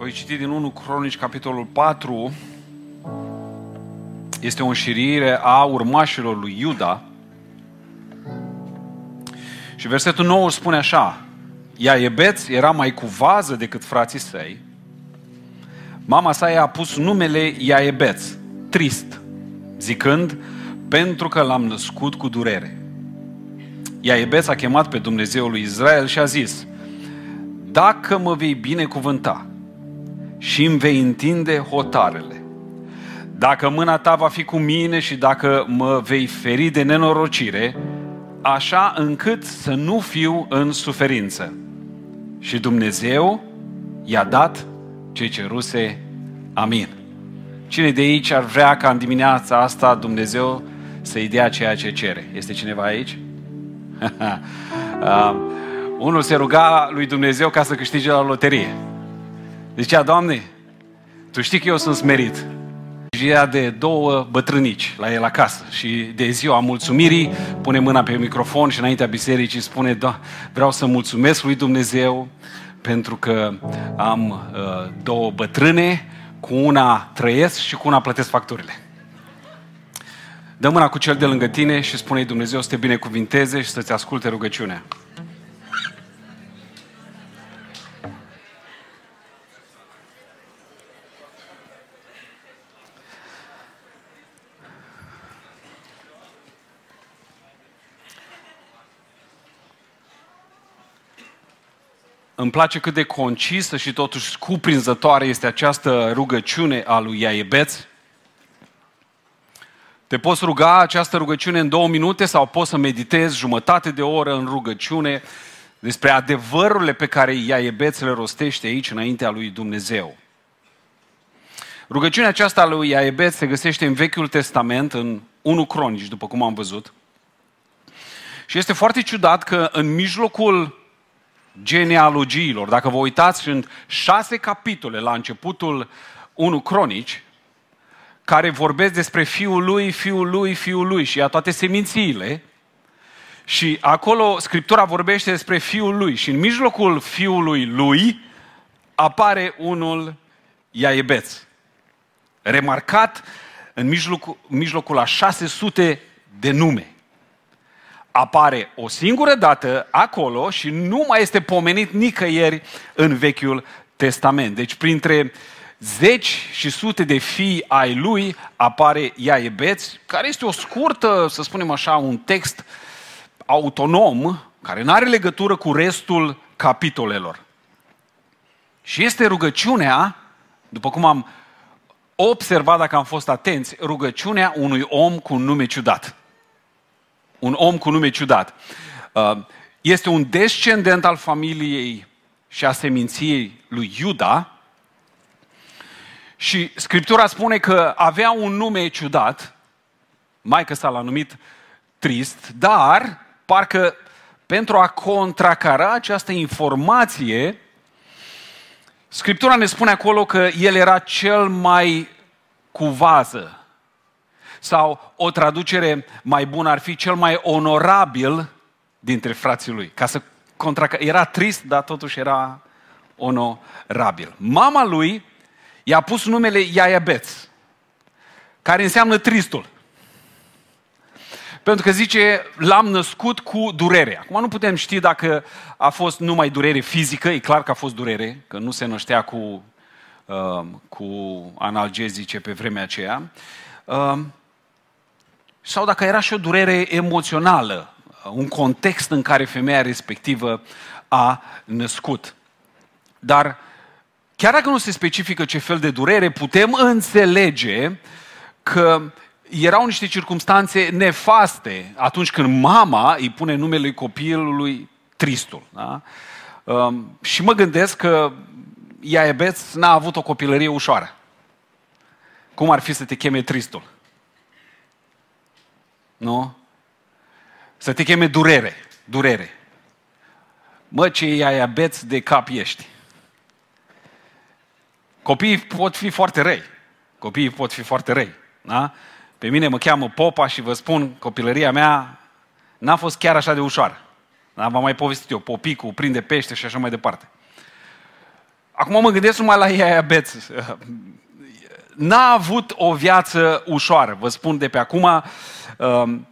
Voi citi din 1 Cronici, capitolul 4. Este o înșirire a urmașilor lui Iuda. Și versetul 9 spune așa. Ea Ebeț era mai cu vază decât frații săi. Mama sa i-a pus numele Iaebeț, trist, zicând, pentru că l-am născut cu durere. Iaebeț a chemat pe Dumnezeul lui Israel și a zis, dacă mă vei binecuvânta și îmi vei întinde hotarele, dacă mâna ta va fi cu mine și dacă mă vei feri de nenorocire, așa încât să nu fiu în suferință. Și Dumnezeu i-a dat ce ceruse. Amin. Cine de aici ar vrea ca în dimineața asta Dumnezeu să-i dea ceea ce cere? Este cineva aici? uh, unul se ruga lui Dumnezeu ca să câștige la loterie. Zicea, Doamne, Tu știi că eu sunt smerit. Și de două bătrânici la el acasă și de ziua mulțumirii pune mâna pe microfon și înaintea bisericii spune, da, vreau să mulțumesc lui Dumnezeu pentru că am uh, două bătrâne, cu una trăiesc și cu una plătesc facturile. Dă mâna cu cel de lângă tine și spune Dumnezeu să te binecuvinteze și să-ți asculte rugăciunea. Îmi place cât de concisă și totuși cuprinzătoare este această rugăciune a lui Iaebeț. Te poți ruga această rugăciune în două minute sau poți să meditezi jumătate de oră în rugăciune despre adevărurile pe care Iaebeț le rostește aici înaintea lui Dumnezeu. Rugăciunea aceasta a lui Iaebeț se găsește în Vechiul Testament, în 1 Cronici, după cum am văzut. Și este foarte ciudat că în mijlocul genealogiilor. Dacă vă uitați, sunt șase capitole la începutul 1 Cronici, care vorbesc despre fiul lui, fiul lui, fiul lui și a toate semințiile. Și acolo Scriptura vorbește despre fiul lui și în mijlocul fiului lui apare unul Iaebeț. Remarcat în mijlocul, mijlocul a 600 de nume apare o singură dată acolo și nu mai este pomenit nicăieri în Vechiul Testament. Deci printre zeci și sute de fii ai lui apare Iaebeț, care este o scurtă, să spunem așa, un text autonom, care nu are legătură cu restul capitolelor. Și este rugăciunea, după cum am observat dacă am fost atenți, rugăciunea unui om cu un nume ciudat un om cu nume ciudat. Uh, este un descendent al familiei și a seminției lui Iuda și Scriptura spune că avea un nume ciudat, mai că s-a l-a numit trist, dar parcă pentru a contracara această informație, Scriptura ne spune acolo că el era cel mai cu vază, sau o traducere mai bună ar fi cel mai onorabil dintre frații lui. Ca să contra... Era trist, dar totuși era onorabil. Mama lui i-a pus numele Iaiabeț, care înseamnă tristul. Pentru că zice, l-am născut cu durere. Acum nu putem ști dacă a fost numai durere fizică, e clar că a fost durere, că nu se năștea cu, uh, cu analgezice pe vremea aceea. Uh, sau dacă era și o durere emoțională, un context în care femeia respectivă a născut. Dar chiar dacă nu se specifică ce fel de durere, putem înțelege că erau niște circunstanțe nefaste atunci când mama îi pune numele copilului Tristul. Da? Um, și mă gândesc că Iaebeț n-a avut o copilărie ușoară. Cum ar fi să te cheme Tristul? Nu? Să te cheme durere. Durere. Mă, ce ai abeți de cap ești. Copiii pot fi foarte răi. Copiii pot fi foarte răi. Da? Pe mine mă cheamă Popa și vă spun, copilăria mea n-a fost chiar așa de ușoară. Da? V-am mai povestit eu, popicul, prinde pește și așa mai departe. Acum mă gândesc numai la Iabeț. N-a avut o viață ușoară, vă spun de pe acum. Um,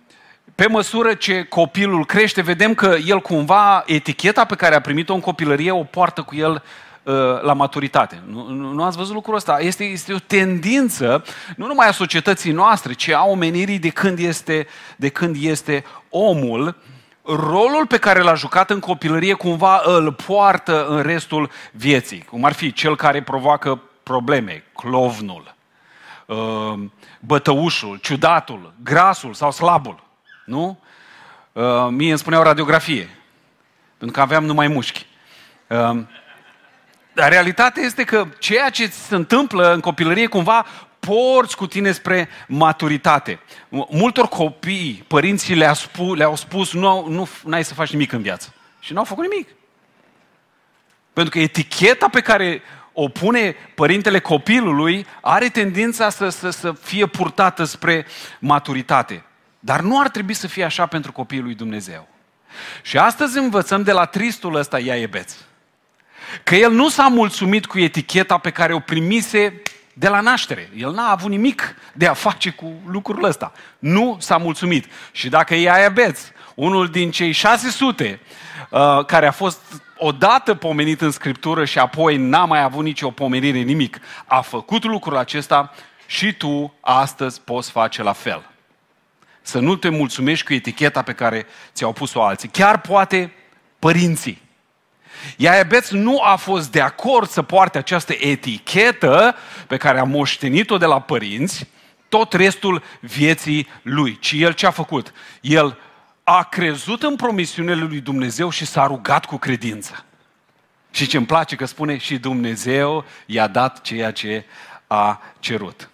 pe măsură ce copilul crește, vedem că el cumva, eticheta pe care a primit-o în copilărie, o poartă cu el uh, la maturitate. Nu, nu ați văzut lucrul ăsta? Este, este o tendință, nu numai a societății noastre, ci a omenirii de când este, de când este omul, rolul pe care l-a jucat în copilărie cumva îl poartă în restul vieții. Cum ar fi cel care provoacă probleme, clovnul, uh, bătăușul, ciudatul, grasul sau slabul. Nu? Uh, mie îmi spuneau radiografie, pentru că aveam numai mușchi. Uh, dar realitatea este că ceea ce se întâmplă în copilărie cumva porți cu tine spre maturitate. Multor copii, părinții le-au spus, le spus nu, nu ai să faci nimic în viață. Și nu au făcut nimic. Pentru că eticheta pe care o pune părintele copilului are tendința să, să, să fie purtată spre maturitate. Dar nu ar trebui să fie așa pentru copiii lui Dumnezeu. Și astăzi învățăm de la tristul ăsta Iaebeț. Că el nu s-a mulțumit cu eticheta pe care o primise de la naștere. El n-a avut nimic de a face cu lucrul ăsta. Nu s-a mulțumit. Și dacă e Iaebeț, unul din cei 600 uh, care a fost odată pomenit în Scriptură și apoi n-a mai avut nicio pomenire, nimic, a făcut lucrul acesta și tu astăzi poți face la fel. Să nu te mulțumești cu eticheta pe care ți-au pus-o alții. Chiar poate părinții. Iaebeț nu a fost de acord să poarte această etichetă pe care a moștenit-o de la părinți tot restul vieții lui. Ci el ce a făcut? El a crezut în promisiunile lui Dumnezeu și s-a rugat cu credință. Și ce îmi place că spune și Dumnezeu i-a dat ceea ce a cerut.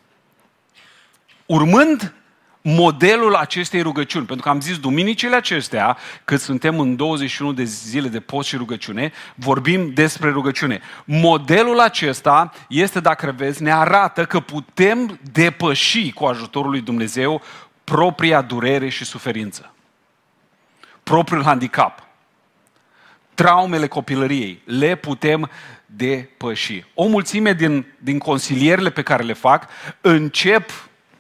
Urmând modelul acestei rugăciuni. Pentru că am zis, duminicile acestea, cât suntem în 21 de zile de post și rugăciune, vorbim despre rugăciune. Modelul acesta este, dacă vezi, ne arată că putem depăși cu ajutorul lui Dumnezeu propria durere și suferință. Propriul handicap. Traumele copilăriei. Le putem depăși. O mulțime din, din consilierile pe care le fac încep,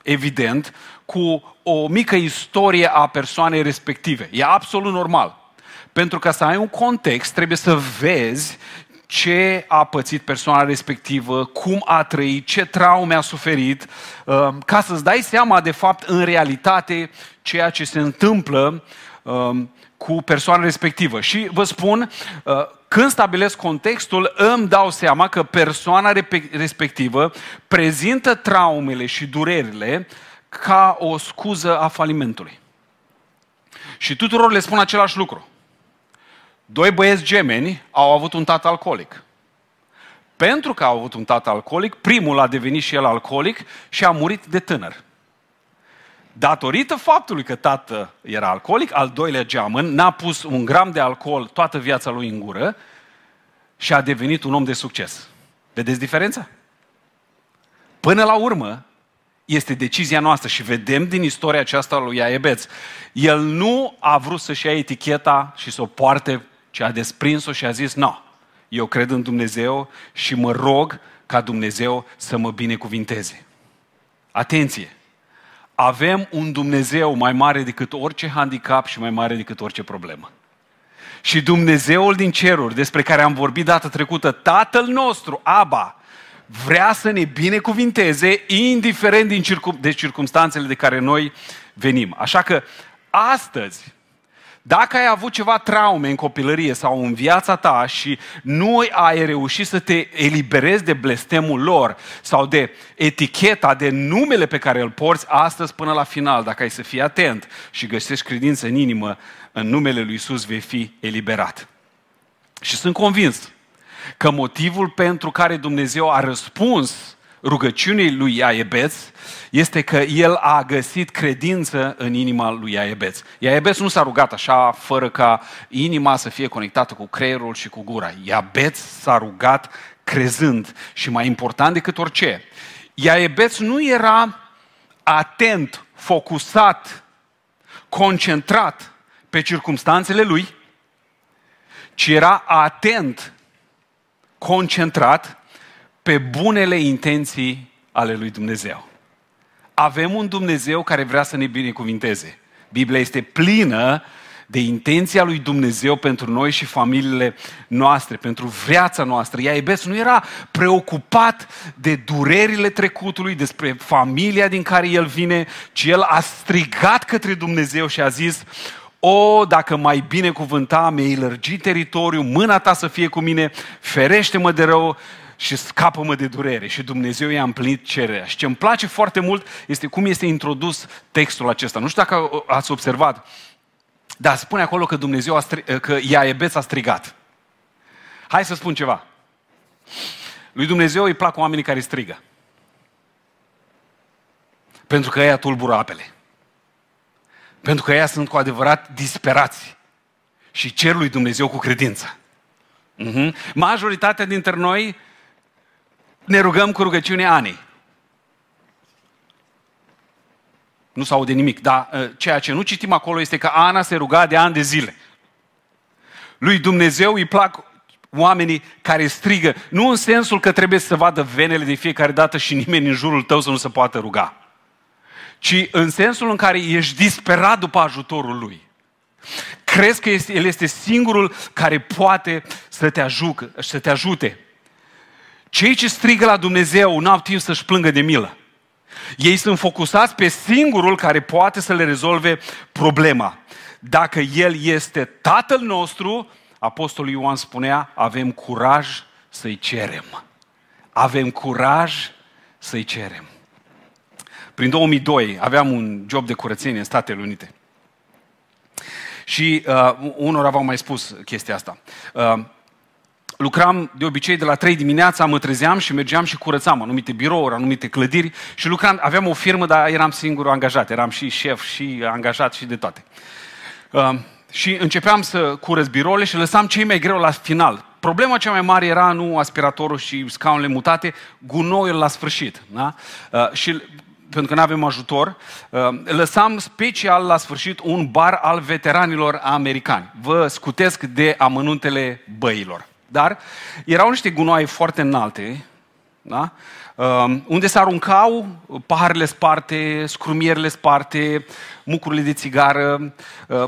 evident, cu o mică istorie a persoanei respective. E absolut normal. Pentru ca să ai un context, trebuie să vezi ce a pățit persoana respectivă, cum a trăit, ce traume a suferit, uh, ca să-ți dai seama, de fapt, în realitate, ceea ce se întâmplă uh, cu persoana respectivă. Și vă spun, uh, când stabilesc contextul, îmi dau seama că persoana respectivă prezintă traumele și durerile ca o scuză a falimentului. Și tuturor le spun același lucru. Doi băieți gemeni au avut un tată alcoolic. Pentru că au avut un tată alcoolic, primul a devenit și el alcoolic și a murit de tânăr. Datorită faptului că tată era alcoolic, al doilea geamăn n-a pus un gram de alcool toată viața lui în gură și a devenit un om de succes. Vedeți diferența? Până la urmă, este decizia noastră și vedem din istoria aceasta lui Iaebeț. El nu a vrut să-și ia eticheta și să o poarte, ci a desprins-o și a zis, nu, eu cred în Dumnezeu și mă rog ca Dumnezeu să mă binecuvinteze. Atenție! Avem un Dumnezeu mai mare decât orice handicap și mai mare decât orice problemă. Și Dumnezeul din ceruri, despre care am vorbit data trecută, Tatăl nostru, Aba, vrea să ne binecuvinteze, indiferent din circum, de circumstanțele de care noi venim. Așa că astăzi, dacă ai avut ceva traume în copilărie sau în viața ta și nu ai reușit să te eliberezi de blestemul lor sau de eticheta, de numele pe care îl porți astăzi până la final, dacă ai să fii atent și găsești credință în inimă, în numele lui Isus vei fi eliberat. Și sunt convins că motivul pentru care Dumnezeu a răspuns rugăciunii lui Iaebeț este că el a găsit credință în inima lui Iaebeț. Iaebeț nu s-a rugat așa, fără ca inima să fie conectată cu creierul și cu gura. Iaebeț s-a rugat crezând și mai important decât orice. Iaebeț nu era atent, focusat, concentrat pe circumstanțele lui, ci era atent concentrat pe bunele intenții ale lui Dumnezeu. Avem un Dumnezeu care vrea să ne binecuvinteze. Biblia este plină de intenția lui Dumnezeu pentru noi și familiile noastre, pentru viața noastră. Iaibes nu era preocupat de durerile trecutului, despre familia din care el vine, ci el a strigat către Dumnezeu și a zis, o, dacă mai bine cuvânta, mi-ai lărgit teritoriul, mâna ta să fie cu mine, ferește-mă de rău și scapă-mă de durere. Și Dumnezeu i-a împlinit cererea. Și ce îmi place foarte mult este cum este introdus textul acesta. Nu știu dacă ați observat, dar spune acolo că Dumnezeu a stri- că Iaebeț a strigat. Hai să spun ceva. Lui Dumnezeu îi plac oamenii care strigă. Pentru că ea tulbură apele. Pentru că ea sunt cu adevărat disperați. Și cer lui Dumnezeu cu credință. Uh-huh. Majoritatea dintre noi ne rugăm cu rugăciunea Anei. Nu s-aude nimic, dar uh, ceea ce nu citim acolo este că Ana se ruga de ani de zile. Lui Dumnezeu îi plac oamenii care strigă, nu în sensul că trebuie să vadă venele de fiecare dată și nimeni în jurul tău să nu se poată ruga, ci în sensul în care ești disperat după ajutorul lui. Crezi că este, El este singurul care poate să te, ajucă, să te ajute. Cei ce strigă la Dumnezeu nu au timp să-și plângă de milă. Ei sunt focusați pe singurul care poate să le rezolve problema. Dacă El este Tatăl nostru, Apostolul Ioan spunea, avem curaj să-i cerem. Avem curaj să-i cerem. Prin 2002 aveam un job de curățenie în Statele Unite. Și uh, unor v-am mai spus chestia asta. Uh, lucram de obicei de la 3 dimineața, mă trezeam și mergeam și curățam anumite birouri, anumite clădiri și lucram, aveam o firmă, dar eram singur angajat, eram și șef și angajat și de toate. Uh, și începeam să curăț birourile și lăsam cei mai greu la final. Problema cea mai mare era nu aspiratorul și scaunele mutate, gunoiul la sfârșit. Da? Uh, și pentru că nu avem ajutor, uh, lăsam special la sfârșit un bar al veteranilor americani. Vă scutesc de amănuntele băilor. Dar erau niște gunoaie foarte înalte, da? Uh, unde se aruncau paharele sparte, scrumierile sparte, mucurile de țigară, uh,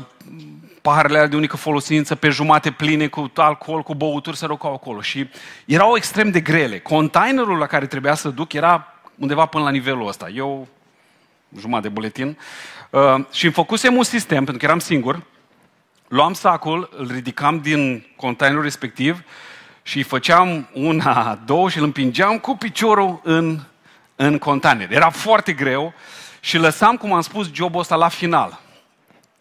paharele de unică folosință pe jumate pline cu alcool, cu băuturi, se aruncau acolo. Și erau extrem de grele. Containerul la care trebuia să duc era undeva până la nivelul ăsta. Eu, jumătate de buletin, uh, și îmi făcusem un sistem, pentru că eram singur, luam sacul, îl ridicam din containerul respectiv și făceam una, două și îl împingeam cu piciorul în, în container. Era foarte greu și lăsam, cum am spus, jobul ăsta la final.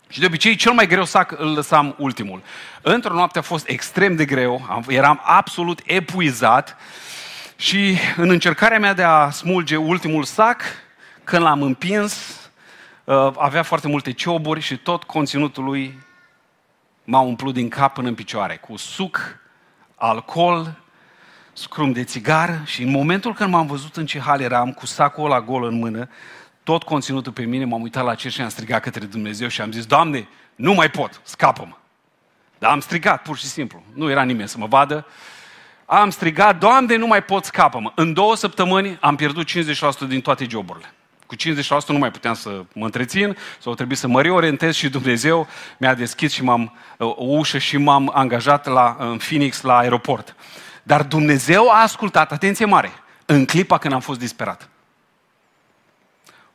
Și de obicei, cel mai greu sac îl lăsam ultimul. Într-o noapte a fost extrem de greu, eram absolut epuizat și în încercarea mea de a smulge ultimul sac, când l-am împins, uh, avea foarte multe cioburi și tot conținutul lui m-a umplut din cap până în picioare, cu suc, alcool, scrum de țigară și în momentul când m-am văzut în ce hal eram, cu sacul ăla gol în mână, tot conținutul pe mine, m-am uitat la cer și am strigat către Dumnezeu și am zis, Doamne, nu mai pot, scapă-mă. Dar am strigat, pur și simplu. Nu era nimeni să mă vadă. Am strigat, Doamne, nu mai pot, scapă-mă. În două săptămâni am pierdut 50% din toate joburile. Cu 50% nu mai puteam să mă întrețin sau trebuie să mă reorientez și Dumnezeu mi-a deschis și m-am, o ușă și m-am angajat la, în Phoenix la aeroport. Dar Dumnezeu a ascultat, atenție mare, în clipa când am fost disperat.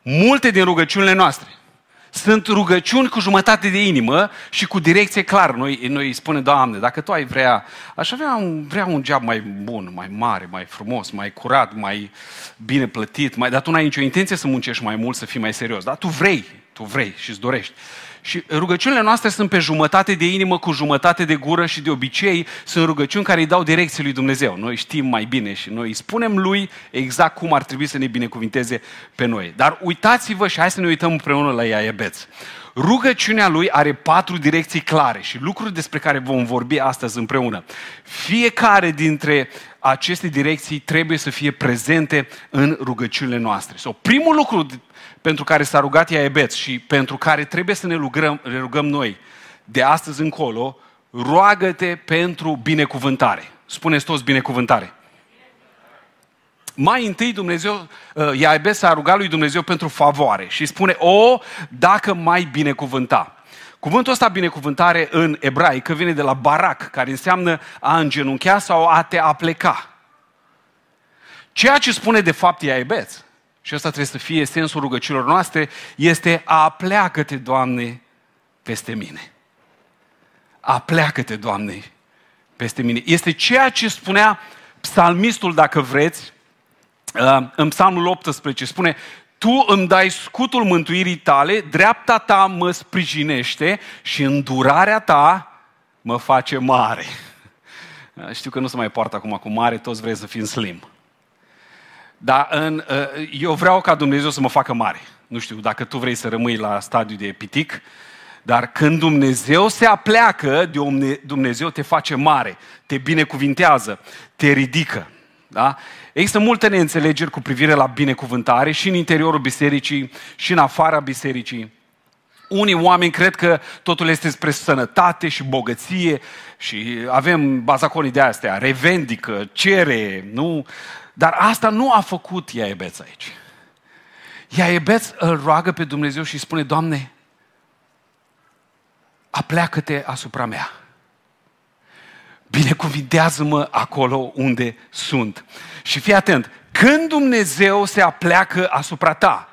Multe din rugăciunile noastre sunt rugăciuni cu jumătate de inimă și cu direcție clară. Noi, noi îi spunem, Doamne, dacă Tu ai vrea, aș avea un, vrea un job mai bun, mai mare, mai frumos, mai curat, mai bine plătit, mai, dar Tu n-ai nicio intenție să muncești mai mult, să fii mai serios. Dar Tu vrei, Tu vrei și îți dorești. Și rugăciunile noastre sunt pe jumătate de inimă cu jumătate de gură și de obicei sunt rugăciuni care îi dau direcție lui Dumnezeu. Noi știm mai bine și noi îi spunem lui exact cum ar trebui să ne binecuvinteze pe noi. Dar uitați-vă și hai să ne uităm împreună la Iaebeț. Rugăciunea lui are patru direcții clare și lucruri despre care vom vorbi astăzi împreună. Fiecare dintre aceste direcții trebuie să fie prezente în rugăciunile noastre. So, primul lucru pentru care s-a rugat Iaebeț și pentru care trebuie să ne rugăm, rugăm noi de astăzi încolo, roagă-te pentru binecuvântare. Spuneți toți binecuvântare. Mai întâi Dumnezeu, uh, Iaibes s-a rugat lui Dumnezeu pentru favoare și spune, o, dacă mai binecuvânta. Cuvântul ăsta binecuvântare în ebraică vine de la barak, care înseamnă a îngenunchea sau a te apleca. Ceea ce spune de fapt Iaibes, și asta trebuie să fie sensul rugăciilor noastre, este a pleacă-te, Doamne, peste mine. A pleacă-te, Doamne, peste mine. Este ceea ce spunea psalmistul, dacă vreți, uh, în psalmul 18, spune, tu îmi dai scutul mântuirii tale, dreapta ta mă sprijinește și îndurarea ta mă face mare. Știu că nu se mai poartă acum cu mare, toți vreți să fim slim. Dar în, uh, eu vreau ca Dumnezeu să mă facă mare. Nu știu dacă tu vrei să rămâi la stadiu de pitic, dar când Dumnezeu se apleacă, Dumnezeu te face mare, te binecuvintează, te ridică. Da? Există multe neînțelegeri cu privire la binecuvântare și în interiorul bisericii și în afara bisericii. Unii oameni cred că totul este spre sănătate și bogăție și avem bazaconii de astea, revendică, cere, nu? Dar asta nu a făcut Iaebeț aici. Iaebeț îl roagă pe Dumnezeu și spune, Doamne, apleacă-te asupra mea. Binecuvintează-mă acolo unde sunt. Și fii atent, când Dumnezeu se apleacă asupra ta,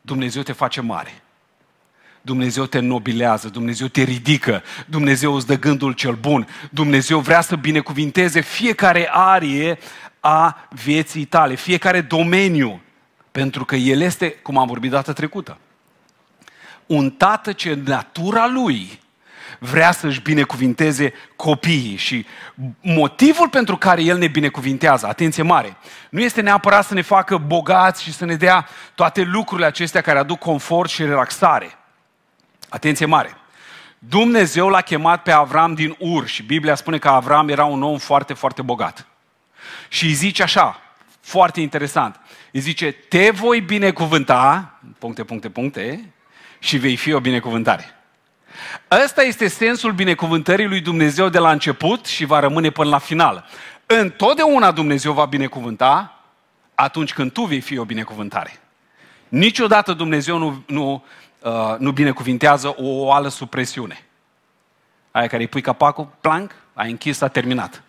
Dumnezeu te face mare. Dumnezeu te nobilează, Dumnezeu te ridică, Dumnezeu îți dă gândul cel bun, Dumnezeu vrea să binecuvinteze fiecare arie a vieții tale, fiecare domeniu, pentru că El este, cum am vorbit data trecută, un tată ce în natura lui vrea să-și binecuvinteze copiii și motivul pentru care El ne binecuvintează, atenție mare, nu este neapărat să ne facă bogați și să ne dea toate lucrurile acestea care aduc confort și relaxare. Atenție mare! Dumnezeu l-a chemat pe Avram din Ur și Biblia spune că Avram era un om foarte, foarte bogat. Și îi zice așa, foarte interesant, îi zice, te voi binecuvânta, puncte, puncte, puncte, și vei fi o binecuvântare. Ăsta este sensul binecuvântării lui Dumnezeu de la început și va rămâne până la final. Întotdeauna Dumnezeu va binecuvânta atunci când tu vei fi o binecuvântare. Niciodată Dumnezeu nu, nu, uh, nu binecuvintează o oală sub presiune. Aia care îi pui capacul, plank, ai închis, s-a terminat.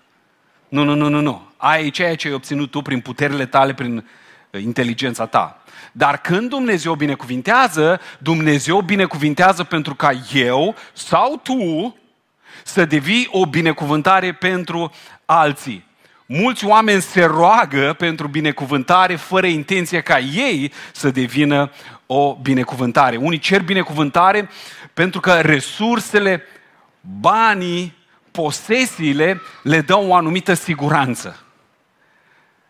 Nu, nu, nu, nu, nu. Ai ceea ce ai obținut tu prin puterile tale, prin uh, inteligența ta. Dar când Dumnezeu binecuvintează, Dumnezeu binecuvintează pentru ca eu sau tu să devii o binecuvântare pentru alții. Mulți oameni se roagă pentru binecuvântare fără intenție ca ei să devină o binecuvântare. Unii cer binecuvântare pentru că resursele, banii, posesiile le dau o anumită siguranță.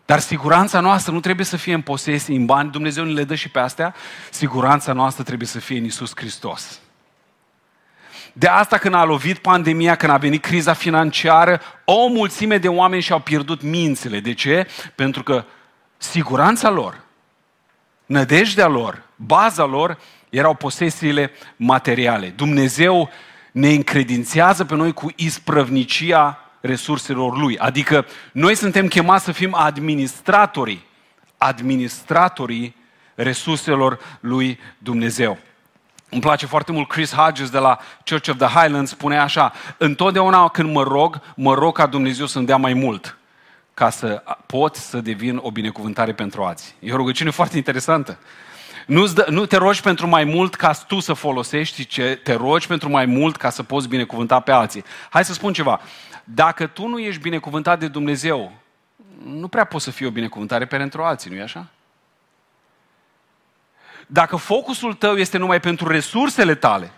Dar siguranța noastră nu trebuie să fie în posesii, în bani, Dumnezeu ne le dă și pe astea. Siguranța noastră trebuie să fie în Isus Hristos. De asta când a lovit pandemia, când a venit criza financiară, o mulțime de oameni și-au pierdut mințile. De ce? Pentru că siguranța lor, nădejdea lor, baza lor erau posesiile materiale. Dumnezeu ne încredințează pe noi cu isprăvnicia resurselor lui. Adică noi suntem chemați să fim administratorii, administratorii resurselor lui Dumnezeu. Îmi place foarte mult Chris Hodges de la Church of the Highlands spune așa, întotdeauna când mă rog, mă rog ca Dumnezeu să-mi dea mai mult ca să pot să devin o binecuvântare pentru alții. E o rugăciune foarte interesantă. Nu, dă, nu te rogi pentru mai mult ca tu să folosești, ci te rogi pentru mai mult ca să poți binecuvânta pe alții. Hai să spun ceva. Dacă tu nu ești binecuvântat de Dumnezeu, nu prea poți să fii o binecuvântare pentru alții, nu-i așa? Dacă focusul tău este numai pentru resursele tale,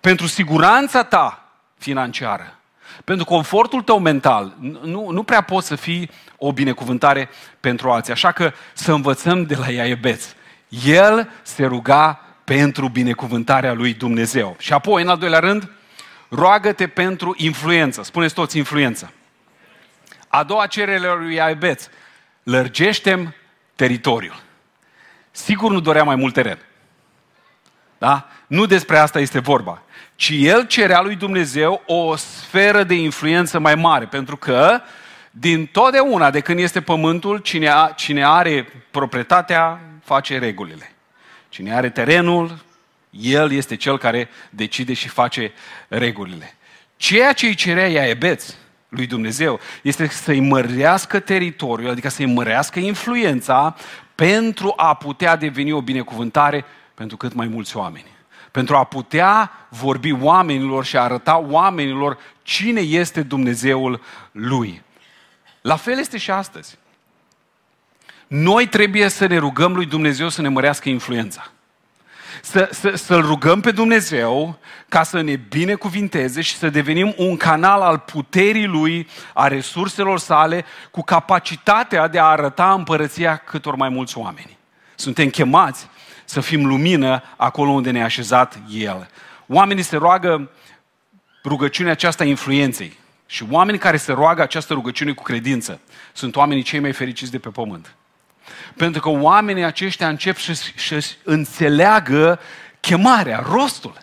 pentru siguranța ta financiară, pentru confortul tău mental, nu, nu prea poți să fii o binecuvântare pentru alții. Așa că să învățăm de la Iaebeț. El se ruga pentru binecuvântarea lui Dumnezeu. Și apoi, în al doilea rând, roagă-te pentru influență. Spuneți toți influență. A doua cerere lui Iaebeț, lărgește teritoriul. Sigur nu dorea mai mult teren. Da? Nu despre asta este vorba. Ci el cerea lui Dumnezeu o sferă de influență mai mare, pentru că Din totdeauna, de când este pământul, cine, a, cine are proprietatea face regulile. Cine are terenul, el este cel care decide și face regulile. Ceea ce îi cerea Iaebeț lui Dumnezeu este să-i mărească teritoriul, adică să-i mărească influența pentru a putea deveni o binecuvântare pentru cât mai mulți oameni. Pentru a putea vorbi oamenilor și a arăta oamenilor cine este Dumnezeul lui. La fel este și astăzi. Noi trebuie să ne rugăm lui Dumnezeu să ne mărească influența să, să, să-L rugăm pe Dumnezeu ca să ne binecuvinteze și să devenim un canal al puterii Lui, a resurselor sale, cu capacitatea de a arăta împărăția câtor mai mulți oameni. Suntem chemați să fim lumină acolo unde ne-a așezat El. Oamenii se roagă rugăciunea aceasta influenței. Și oamenii care se roagă această rugăciune cu credință sunt oamenii cei mai fericiți de pe pământ. Pentru că oamenii aceștia încep să înțeleagă chemarea, rostul.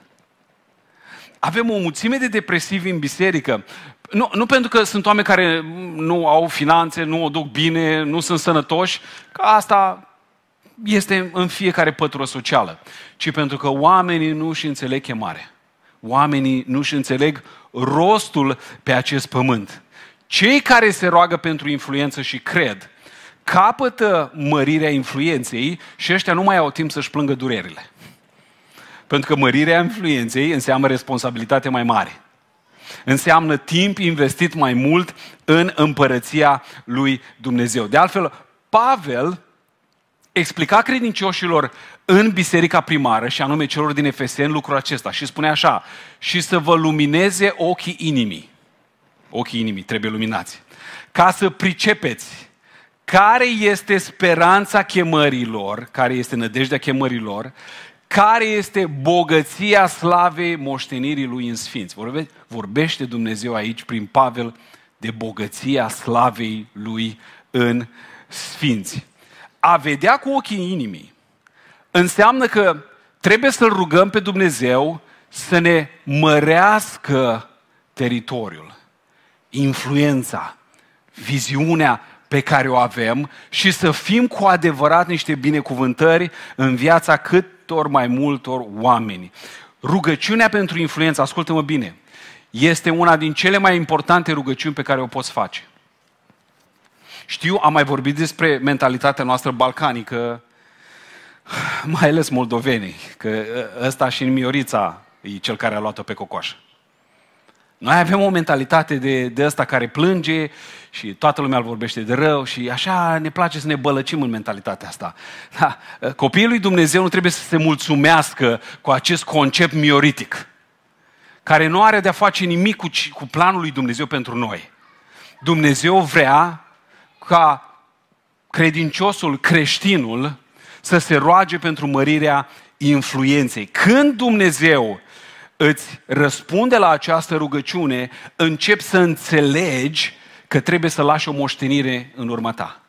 Avem o mulțime de depresivi în biserică. Nu, nu pentru că sunt oameni care nu au finanțe, nu o duc bine, nu sunt sănătoși, că asta este în fiecare pătură socială, ci pentru că oamenii nu își înțeleg chemarea. Oamenii nu își înțeleg rostul pe acest pământ. Cei care se roagă pentru influență și cred capătă mărirea influenței și ăștia nu mai au timp să-și plângă durerile. Pentru că mărirea influenței înseamnă responsabilitate mai mare. Înseamnă timp investit mai mult în împărăția lui Dumnezeu. De altfel, Pavel explica credincioșilor în biserica primară, și anume celor din Efesen, lucrul acesta. Și spune așa, și să vă lumineze ochii inimii. Ochii inimii trebuie luminați. Ca să pricepeți care este speranța chemărilor, care este nădejdea chemărilor, care este bogăția slavei moștenirii lui în sfinți. Vorbe, vorbește Dumnezeu aici prin Pavel de bogăția slavei lui în sfinți. A vedea cu ochii inimii înseamnă că trebuie să-L rugăm pe Dumnezeu să ne mărească teritoriul, influența, viziunea pe care o avem și să fim cu adevărat niște binecuvântări în viața câtor mai multor oameni. Rugăciunea pentru influență, ascultă-mă bine, este una din cele mai importante rugăciuni pe care o poți face. Știu, am mai vorbit despre mentalitatea noastră balcanică, mai ales moldovenii, că ăsta și în Miorița e cel care a luat-o pe cocoș. Noi avem o mentalitate de, de ăsta care plânge și toată lumea îl vorbește de rău și așa ne place să ne bălăcim în mentalitatea asta. Da, copiii lui Dumnezeu nu trebuie să se mulțumească cu acest concept mioritic, care nu are de-a face nimic cu, cu planul lui Dumnezeu pentru noi. Dumnezeu vrea ca credinciosul, creștinul, să se roage pentru mărirea influenței. Când Dumnezeu îți răspunde la această rugăciune, începi să înțelegi că trebuie să lași o moștenire în urma ta.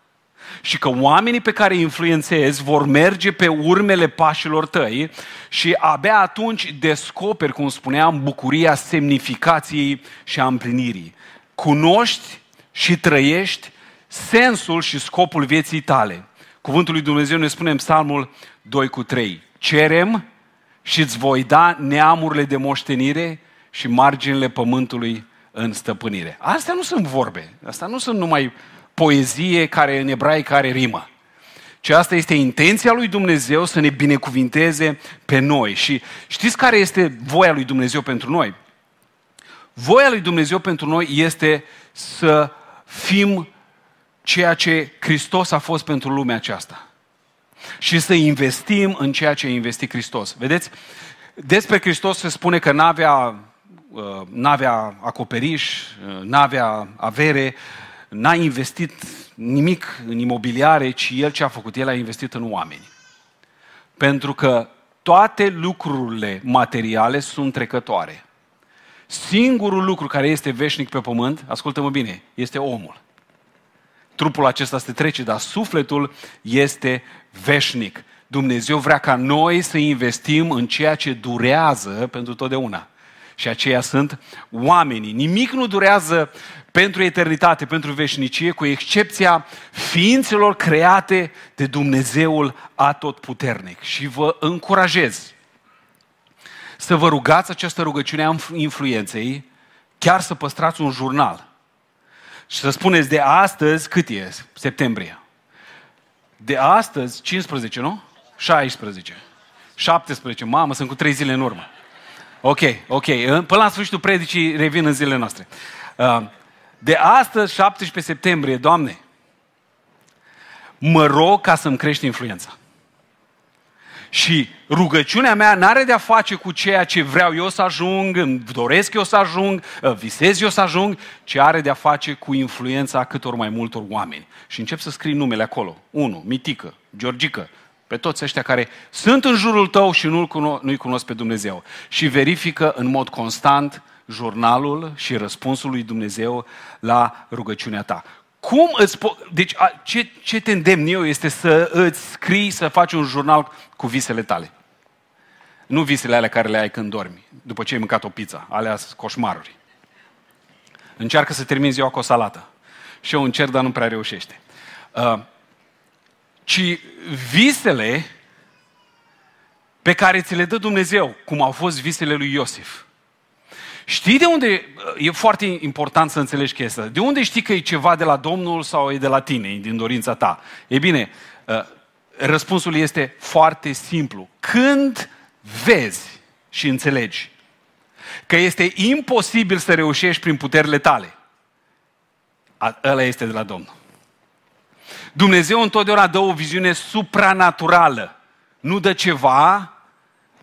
Și că oamenii pe care îi influențezi vor merge pe urmele pașilor tăi și abia atunci descoperi, cum spuneam, bucuria semnificației și a împlinirii. Cunoști și trăiești sensul și scopul vieții tale. Cuvântul lui Dumnezeu ne spune în Psalmul 2 cu 3. Cerem și îți voi da neamurile de moștenire și marginile pământului în stăpânire. Astea nu sunt vorbe, astea nu sunt numai poezie care în ebraică are rimă. Ci asta este intenția lui Dumnezeu să ne binecuvinteze pe noi. Și știți care este voia lui Dumnezeu pentru noi? Voia lui Dumnezeu pentru noi este să fim ceea ce Hristos a fost pentru lumea aceasta și să investim în ceea ce a investit Hristos. Vedeți? Despre Hristos se spune că n-avea, uh, n-avea acoperiș, uh, n-avea avere, n-a investit nimic în imobiliare, ci el ce a făcut? El a investit în oameni. Pentru că toate lucrurile materiale sunt trecătoare. Singurul lucru care este veșnic pe pământ, ascultă-mă bine, este omul. Trupul acesta se trece, dar sufletul este veșnic. Dumnezeu vrea ca noi să investim în ceea ce durează pentru totdeauna. Și aceia sunt oamenii. Nimic nu durează pentru eternitate, pentru veșnicie, cu excepția ființelor create de Dumnezeul Atotputernic. Și vă încurajez să vă rugați această rugăciune a influenței, chiar să păstrați un jurnal. Și să spuneți de astăzi, cât e? Septembrie. De astăzi, 15, nu? 16. 17, mamă, sunt cu 3 zile în urmă. Ok, ok. Până la sfârșitul predicii revin în zilele noastre. Uh, de astăzi, 17 septembrie, Doamne, mă rog ca să-mi crești influența. Și rugăciunea mea n-are de-a face cu ceea ce vreau eu să ajung, îmi doresc eu să ajung, uh, visez eu să ajung, ci are de-a face cu influența câtor mai multor oameni. Și încep să scrii numele acolo. Unu, Mitică, Georgică, pe toți ăștia care sunt în jurul tău și nu-l cuno- nu-i cunosc pe Dumnezeu. Și verifică în mod constant jurnalul și răspunsul lui Dumnezeu la rugăciunea ta. Cum îți po- deci a, ce, ce te îndemn eu este să îți scrii, să faci un jurnal cu visele tale. Nu visele alea care le ai când dormi, după ce ai mâncat o pizza, alea sunt coșmaruri. Încearcă să termini ziua cu o salată. Și eu încerc, dar nu prea reușește. Uh, ci visele pe care ți le dă Dumnezeu, cum au fost visele lui Iosif. Știi de unde, e foarte important să înțelegi chestia De unde știi că e ceva de la Domnul sau e de la tine, din dorința ta? E bine, uh, răspunsul este foarte simplu. Când vezi și înțelegi că este imposibil să reușești prin puterile tale, ăla este de la Domnul. Dumnezeu întotdeauna dă o viziune supranaturală. Nu dă ceva,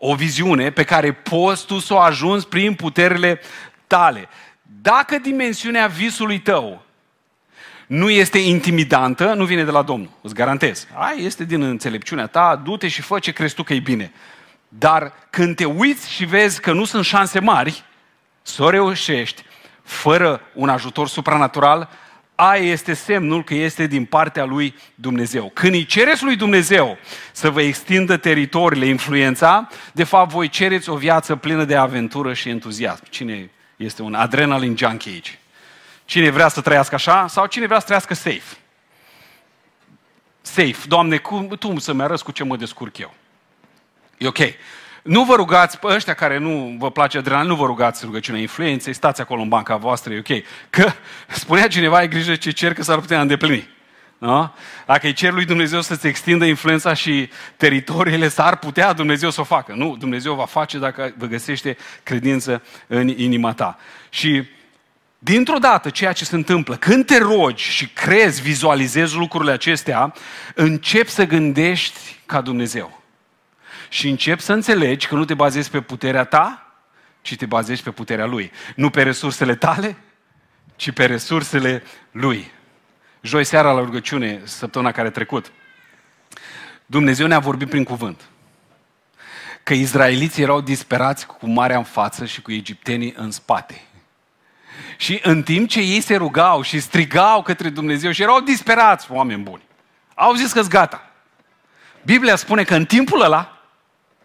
o viziune pe care poți tu să o ajungi prin puterile tale. Dacă dimensiunea visului tău nu este intimidantă, nu vine de la Domnul, îți garantez. Ai, este din înțelepciunea ta, du-te și fă ce crezi tu că e bine. Dar când te uiți și vezi că nu sunt șanse mari să o reușești fără un ajutor supranatural, aia este semnul că este din partea lui Dumnezeu. Când îi cereți lui Dumnezeu să vă extindă teritoriile, influența, de fapt voi cereți o viață plină de aventură și entuziasm. Cine este un adrenalin junkie aici? Cine vrea să trăiască așa sau cine vrea să trăiască safe? Safe. Doamne, cum, tu să-mi arăți cu ce mă descurc eu. E ok. Nu vă rugați, pe ăștia care nu vă place adrenalina, nu vă rugați rugăciunea influenței, stați acolo în banca voastră, e ok. Că spunea cineva, ai grijă ce cer că s-ar putea îndeplini. Da? Dacă îi cer lui Dumnezeu să-ți extindă influența și teritoriile, s-ar putea Dumnezeu să o facă. Nu, Dumnezeu va face dacă vă găsește credință în inima ta. Și dintr-o dată, ceea ce se întâmplă, când te rogi și crezi, vizualizezi lucrurile acestea, începi să gândești ca Dumnezeu. Și începi să înțelegi că nu te bazezi pe puterea ta, ci te bazezi pe puterea Lui. Nu pe resursele tale, ci pe resursele Lui. Joi seara la rugăciune, săptămâna care a trecut, Dumnezeu ne-a vorbit prin cuvânt. Că izraeliții erau disperați cu marea în față și cu egiptenii în spate. Și în timp ce ei se rugau și strigau către Dumnezeu și erau disperați, oameni buni, au zis că gata. Biblia spune că în timpul ăla,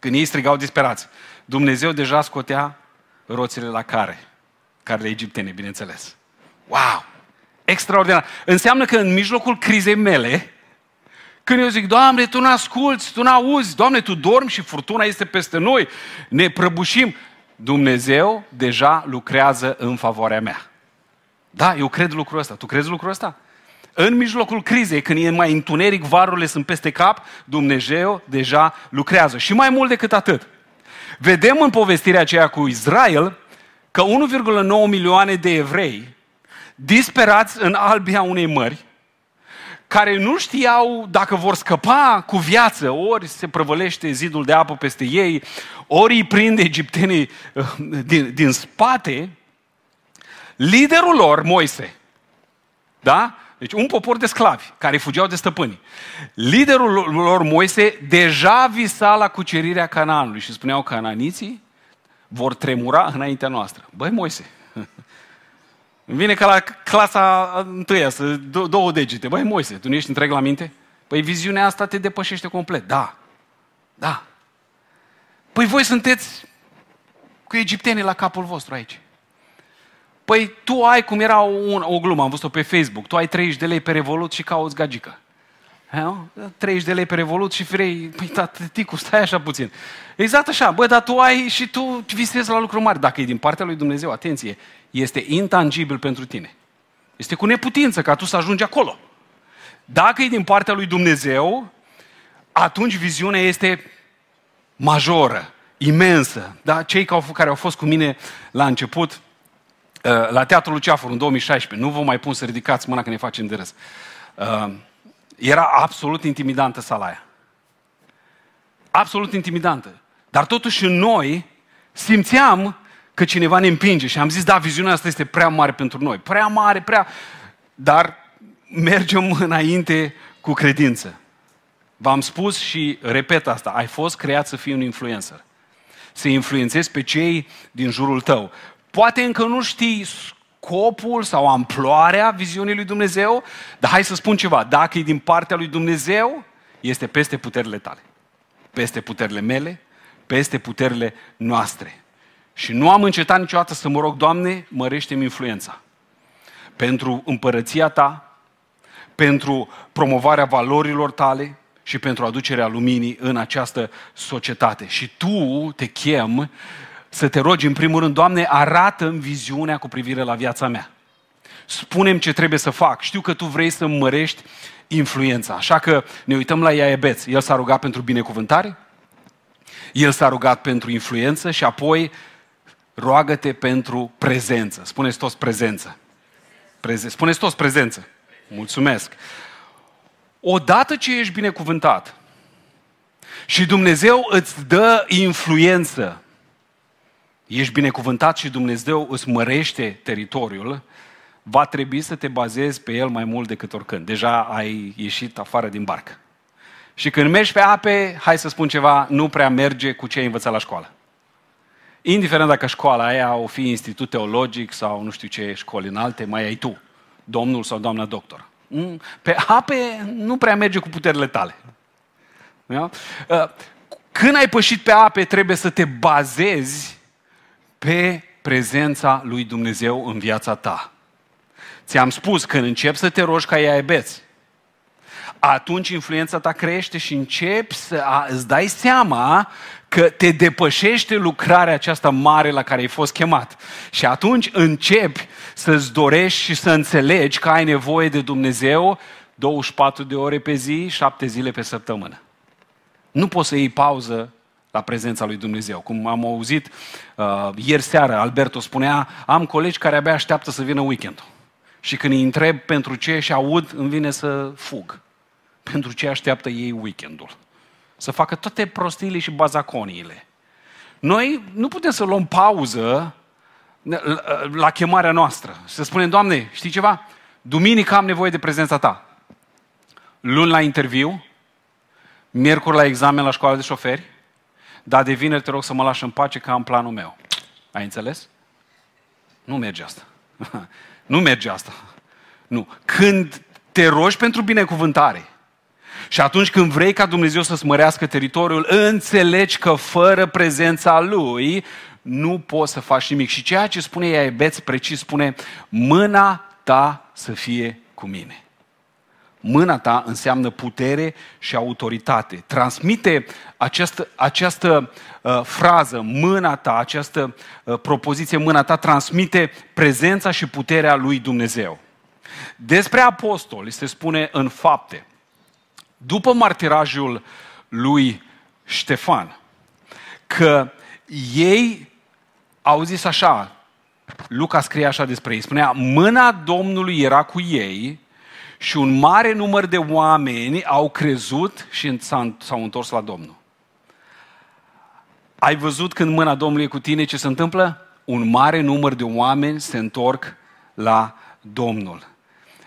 când ei strigau disperați. Dumnezeu deja scotea roțile la care? Carele egiptene, bineînțeles. Wow! Extraordinar. Înseamnă că în mijlocul crizei mele, când eu zic, Doamne, Tu nu asculți, Tu nu auzi, Doamne, Tu dormi și furtuna este peste noi, ne prăbușim. Dumnezeu deja lucrează în favoarea mea. Da, eu cred lucrul ăsta. Tu crezi lucrul ăsta? În mijlocul crizei, când e mai întuneric, varurile sunt peste cap, Dumnezeu deja lucrează. Și mai mult decât atât. Vedem în povestirea aceea cu Israel că 1,9 milioane de evrei, disperați în albia unei mări, care nu știau dacă vor scăpa cu viață, ori se prăvălește zidul de apă peste ei, ori îi prinde egiptenii uh, din, din spate, liderul lor, Moise, da? Deci un popor de sclavi care fugeau de stăpâni. Liderul lor, Moise, deja visa la cucerirea Canaanului și spuneau cananiții vor tremura înaintea noastră. Băi, Moise, îmi vine ca la clasa întâia, să două degete. Băi, Moise, tu nu ești întreg la minte? Păi viziunea asta te depășește complet. Da, da. Păi voi sunteți cu egiptenii la capul vostru aici. Păi tu ai, cum era o, o glumă, am văzut-o pe Facebook, tu ai 30 de lei pe Revolut și cauți gagică. 30 de lei pe Revolut și vrei, păi taticu, stai așa puțin. Exact așa, bă, dar tu ai și tu visezi la lucruri mari. Dacă e din partea lui Dumnezeu, atenție, este intangibil pentru tine. Este cu neputință ca tu să ajungi acolo. Dacă e din partea lui Dumnezeu, atunci viziunea este majoră, imensă. Da? Cei care au fost cu mine la început, uh, la Teatrul Luceafăr în 2016, nu vă mai pun să ridicați mâna că ne facem de râs. Uh, era absolut intimidantă sala aia. Absolut intimidantă. Dar totuși în noi simțeam că cineva ne împinge și am zis, da, viziunea asta este prea mare pentru noi. Prea mare, prea... Dar mergem înainte cu credință. V-am spus și repet asta, ai fost creat să fii un influencer. Să influențezi pe cei din jurul tău. Poate încă nu știi scopul sau amploarea viziunii lui Dumnezeu, dar hai să spun ceva, dacă e din partea lui Dumnezeu, este peste puterile tale. Peste puterile mele, peste puterile noastre. Și nu am încetat niciodată să mă rog, Doamne, mărește-mi influența. Pentru împărăția Ta, pentru promovarea valorilor tale și pentru aducerea luminii în această societate. Și Tu te chem să te rogi în primul rând, Doamne, arată-mi viziunea cu privire la viața mea. Spunem ce trebuie să fac. Știu că Tu vrei să mărești influența. Așa că ne uităm la Iaebeț. El s-a rugat pentru binecuvântare, el s-a rugat pentru influență și apoi roagă-te pentru prezență. Spuneți toți prezență. Preze- Spuneți toți prezență. Mulțumesc. Odată ce ești binecuvântat și Dumnezeu îți dă influență, ești binecuvântat și Dumnezeu îți mărește teritoriul, va trebui să te bazezi pe el mai mult decât oricând. Deja ai ieșit afară din barcă. Și când mergi pe ape, hai să spun ceva, nu prea merge cu ce ai învățat la școală. Indiferent dacă școala aia o fi institut teologic sau nu știu ce școli înalte, mai ai tu, domnul sau doamna doctor. Mm, pe ape nu prea merge cu puterile tale. Da? Uh, când ai pășit pe ape, trebuie să te bazezi pe prezența lui Dumnezeu în viața ta. Ți-am spus, când începi să te rogi ca iaebeți, atunci influența ta crește și începi să îți dai seama că te depășește lucrarea aceasta mare la care ai fost chemat. Și atunci începi să-ți dorești și să înțelegi că ai nevoie de Dumnezeu 24 de ore pe zi, 7 zile pe săptămână. Nu poți să iei pauză la prezența lui Dumnezeu. Cum am auzit uh, ieri seară, Alberto spunea, am colegi care abia așteaptă să vină weekendul. Și când îi întreb pentru ce și aud, îmi vine să fug. Pentru ce așteaptă ei weekendul să facă toate prostiile și bazaconiile. Noi nu putem să luăm pauză la chemarea noastră. Să spunem, Doamne, știi ceva? Duminică am nevoie de prezența Ta. Luni la interviu, miercuri la examen la școala de șoferi, dar de vineri te rog să mă lași în pace că am planul meu. Ai înțeles? Nu merge asta. nu merge asta. Nu. Când te rogi pentru binecuvântare, și atunci când vrei ca Dumnezeu să smărească teritoriul, înțelegi că fără prezența Lui nu poți să faci nimic. Și ceea ce spune Iaebeț precis spune, mâna ta să fie cu mine. Mâna ta înseamnă putere și autoritate. Transmite această, această uh, frază, mâna ta, această uh, propoziție, mâna ta, transmite prezența și puterea lui Dumnezeu. Despre apostoli se spune în fapte după martirajul lui Ștefan, că ei au zis așa, Luca scrie așa despre ei, spunea, mâna Domnului era cu ei și un mare număr de oameni au crezut și s-au întors la Domnul. Ai văzut când mâna Domnului e cu tine ce se întâmplă? Un mare număr de oameni se întorc la Domnul.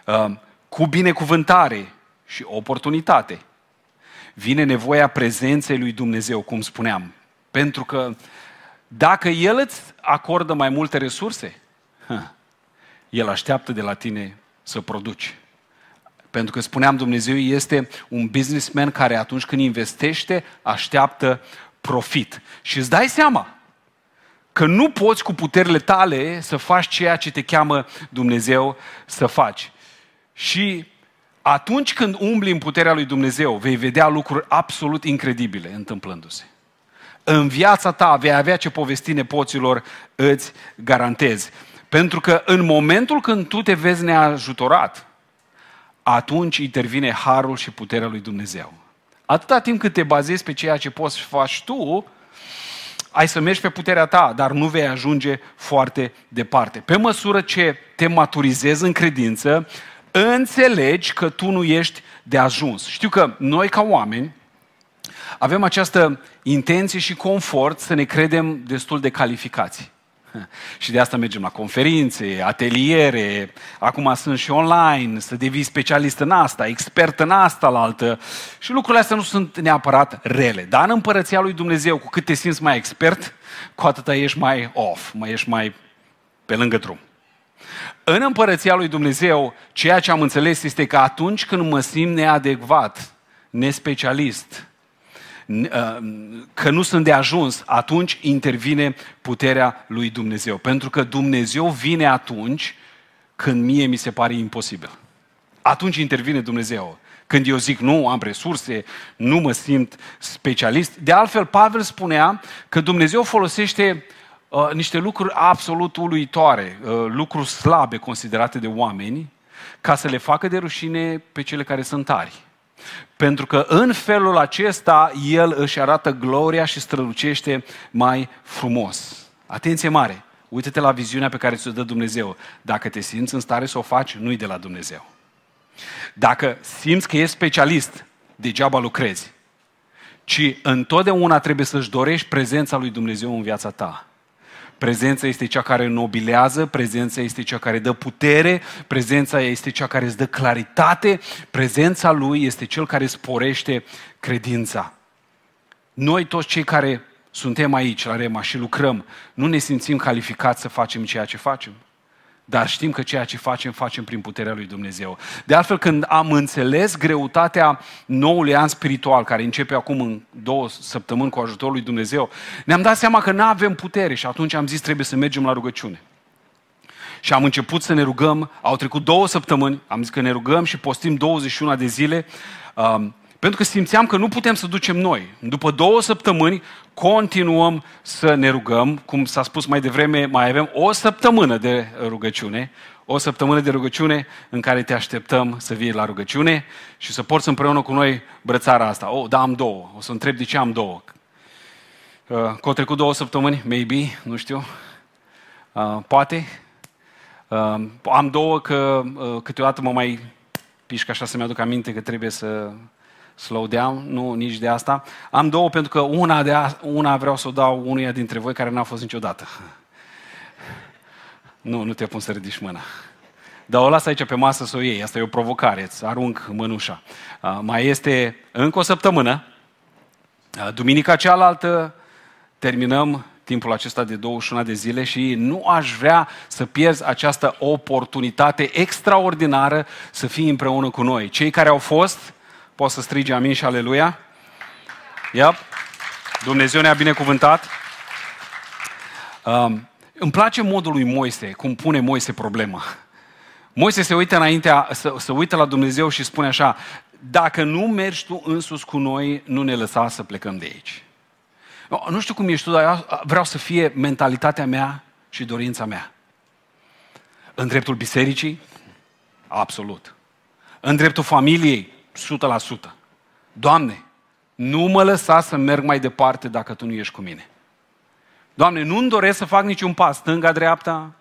Uh, cu binecuvântare, și oportunitate. Vine nevoia prezenței lui Dumnezeu, cum spuneam. Pentru că dacă El îți acordă mai multe resurse, El așteaptă de la tine să produci. Pentru că spuneam, Dumnezeu este un businessman care atunci când investește, așteaptă profit. Și îți dai seama că nu poți cu puterile tale să faci ceea ce te cheamă Dumnezeu să faci. Și atunci când umbli în puterea lui Dumnezeu, vei vedea lucruri absolut incredibile întâmplându-se. În viața ta vei avea ce povesti nepoților, îți garantez. Pentru că în momentul când tu te vezi neajutorat, atunci intervine harul și puterea lui Dumnezeu. Atâta timp cât te bazezi pe ceea ce poți să faci tu, ai să mergi pe puterea ta, dar nu vei ajunge foarte departe. Pe măsură ce te maturizezi în credință, înțelegi că tu nu ești de ajuns. Știu că noi ca oameni avem această intenție și confort să ne credem destul de calificați. Și de asta mergem la conferințe, ateliere, acum sunt și online, să devii specialist în asta, expert în asta la altă. Și lucrurile astea nu sunt neapărat rele. Dar în împărăția lui Dumnezeu, cu cât te simți mai expert, cu atât ești mai off, mai ești mai pe lângă drum. În împărăția lui Dumnezeu, ceea ce am înțeles este că atunci când mă simt neadecvat, nespecialist, Uh, că nu sunt de ajuns, atunci intervine puterea lui Dumnezeu. Pentru că Dumnezeu vine atunci când mie mi se pare imposibil. Atunci intervine Dumnezeu. Când eu zic nu, am resurse, nu mă simt specialist. De altfel, Pavel spunea că Dumnezeu folosește uh, niște lucruri absolut uluitoare, uh, lucruri slabe considerate de oameni, ca să le facă de rușine pe cele care sunt tari. Pentru că în felul acesta El își arată gloria și strălucește mai frumos. Atenție mare! Uită-te la viziunea pe care ți-o dă Dumnezeu. Dacă te simți în stare să o faci, nu-i de la Dumnezeu. Dacă simți că ești specialist, degeaba lucrezi. Ci întotdeauna trebuie să-și dorești prezența lui Dumnezeu în viața ta. Prezența este cea care nobilează, prezența este cea care dă putere, prezența este cea care îți dă claritate, prezența Lui este cel care sporește credința. Noi toți cei care suntem aici la Rema și lucrăm, nu ne simțim calificați să facem ceea ce facem. Dar știm că ceea ce facem, facem prin puterea lui Dumnezeu. De altfel, când am înțeles greutatea noului an spiritual, care începe acum în două săptămâni cu ajutorul lui Dumnezeu, ne-am dat seama că nu avem putere și atunci am zis trebuie să mergem la rugăciune. Și am început să ne rugăm, au trecut două săptămâni, am zis că ne rugăm și postim 21 de zile, um, pentru că simțeam că nu putem să ducem noi. După două săptămâni continuăm să ne rugăm. Cum s-a spus mai devreme, mai avem o săptămână de rugăciune. O săptămână de rugăciune în care te așteptăm să vii la rugăciune și să porți împreună cu noi brățara asta. Oh, da, am două. O să întreb de ce am două. Uh, că au trecut două săptămâni, maybe, nu știu. Uh, poate. Uh, am două că uh, câteodată mă mai pișcă așa să-mi aduc aminte că trebuie să slow down, nu nici de asta. Am două pentru că una, de a, una vreau să o dau unuia dintre voi care n-a fost niciodată. Nu, nu te pun să ridici mâna. Dar o las aici pe masă să o iei. Asta e o provocare. Îți arunc mânușa. Uh, mai este încă o săptămână. Uh, duminica cealaltă terminăm timpul acesta de 21 de zile și nu aș vrea să pierzi această oportunitate extraordinară să fii împreună cu noi. Cei care au fost, Poți să strigi amin și aleluia? Yep. Dumnezeu ne-a binecuvântat. Um, îmi place modul lui Moise, cum pune Moise problema. Moise se uită înaintea, să, să uită la Dumnezeu și spune așa, dacă nu mergi tu însus cu noi, nu ne lăsa să plecăm de aici. Nu știu cum ești tu, dar vreau să fie mentalitatea mea și dorința mea. În dreptul bisericii? Absolut. În dreptul familiei? 100%. Doamne, nu mă lăsa să merg mai departe dacă Tu nu ești cu mine. Doamne, nu-mi doresc să fac niciun pas stânga-dreapta,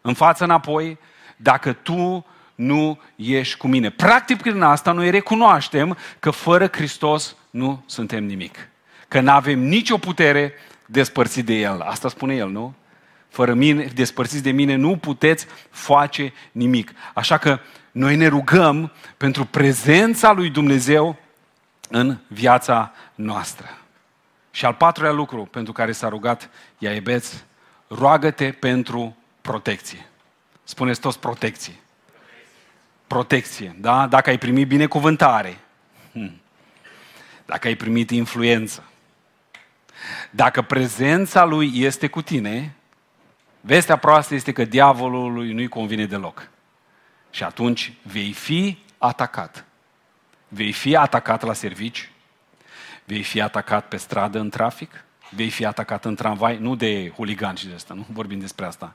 în față înapoi, dacă Tu nu ești cu mine. Practic, prin asta, noi recunoaștem că fără Hristos nu suntem nimic. Că nu avem nicio putere despărțit de El. Asta spune El, nu? Fără mine, despărțiți de mine, nu puteți face nimic. Așa că noi ne rugăm pentru prezența lui Dumnezeu în viața noastră. Și al patrulea lucru pentru care s-a rugat Iaebeț, roagă-te pentru protecție. Spuneți toți protecție. Protecție, da? Dacă ai primit binecuvântare, hmm. dacă ai primit influență, Dacă prezența lui este cu tine, vestea proastă este că diavolului nu-i convine deloc. Și atunci vei fi atacat. Vei fi atacat la servici, vei fi atacat pe stradă în trafic, vei fi atacat în tramvai, nu de huligani și de asta, nu vorbim despre asta.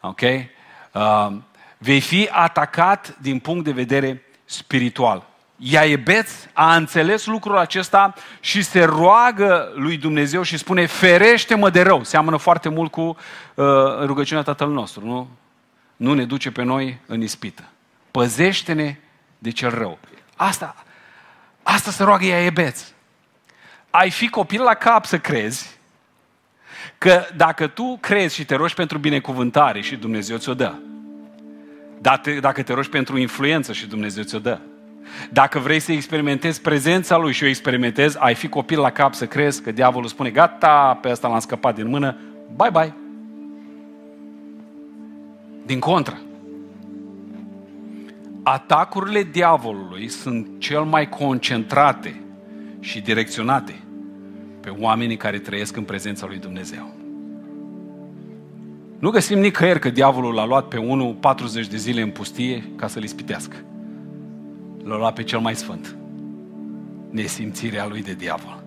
Ok? Uh, vei fi atacat din punct de vedere spiritual. Iaebeț a înțeles lucrul acesta și se roagă lui Dumnezeu și spune, ferește-mă de rău. Seamănă foarte mult cu uh, rugăciunea Tatăl nostru, nu? Nu ne duce pe noi în ispită. Păzește-ne de cel rău. Asta, asta se roagă Iaebeț. Ai fi copil la cap să crezi că dacă tu crezi și te rogi pentru binecuvântare și Dumnezeu ți-o dă, dacă te rogi pentru influență și Dumnezeu ți-o dă, dacă vrei să experimentezi prezența Lui și o experimentezi, ai fi copil la cap să crezi că diavolul spune, gata, pe asta l-am scăpat din mână, bye bye. Din contră, atacurile diavolului sunt cel mai concentrate și direcționate pe oamenii care trăiesc în prezența lui Dumnezeu. Nu găsim nicăieri că diavolul l-a luat pe unul 40 de zile în pustie ca să-l ispitească. L-a luat pe cel mai sfânt. Nesimțirea lui de diavol.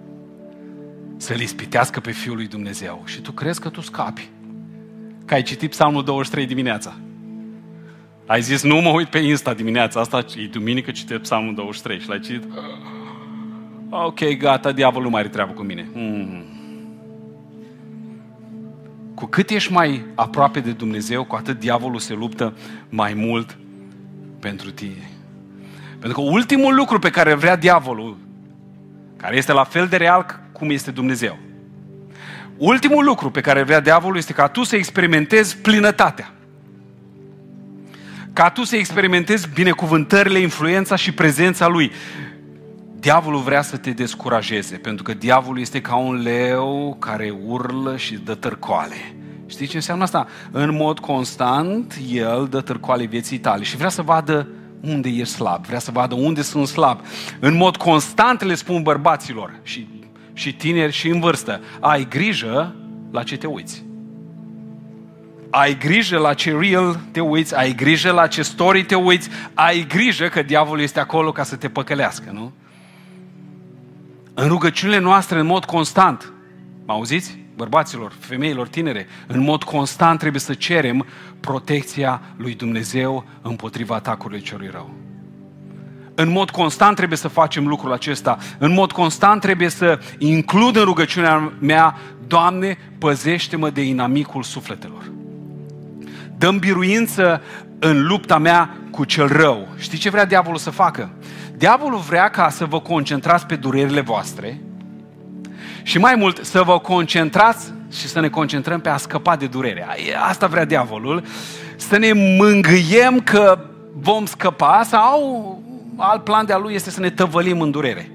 Să-l ispitească pe Fiul lui Dumnezeu. Și tu crezi că tu scapi. Că ai citit Psalmul 23 dimineața. Ai zis, nu mă uit pe Insta dimineața asta, e duminică, citesc Psalmul 23 și l-ai citit? Ok, gata, diavolul nu mai are treabă cu mine. Mm. Cu cât ești mai aproape de Dumnezeu, cu atât diavolul se luptă mai mult pentru tine. Pentru că ultimul lucru pe care vrea diavolul, care este la fel de real cum este Dumnezeu, ultimul lucru pe care vrea diavolul este ca tu să experimentezi plinătatea. Ca tu să experimentezi binecuvântările, influența și prezența lui. Diavolul vrea să te descurajeze, pentru că diavolul este ca un leu care urlă și dă târcoale. Știi ce înseamnă asta? În mod constant, el dă târcoale vieții tale și vrea să vadă unde ești slab, vrea să vadă unde sunt slab. În mod constant le spun bărbaților și, și tineri și în vârstă, ai grijă la ce te uiți. Ai grijă la ce real te uiți, ai grijă la ce story te uiți, ai grijă că diavolul este acolo ca să te păcălească, nu? În rugăciunile noastre, în mod constant, mă auziți? Bărbaților, femeilor, tinere, în mod constant trebuie să cerem protecția lui Dumnezeu împotriva atacului celui rău. În mod constant trebuie să facem lucrul acesta. În mod constant trebuie să includ în rugăciunea mea, Doamne, păzește-mă de inamicul sufletelor. Dăm biruință în lupta mea cu cel rău. Știi ce vrea diavolul să facă? Diavolul vrea ca să vă concentrați pe durerile voastre și mai mult să vă concentrați și să ne concentrăm pe a scăpa de durere. Asta vrea diavolul. Să ne mângâiem că vom scăpa sau alt plan de-a lui este să ne tăvălim în durere.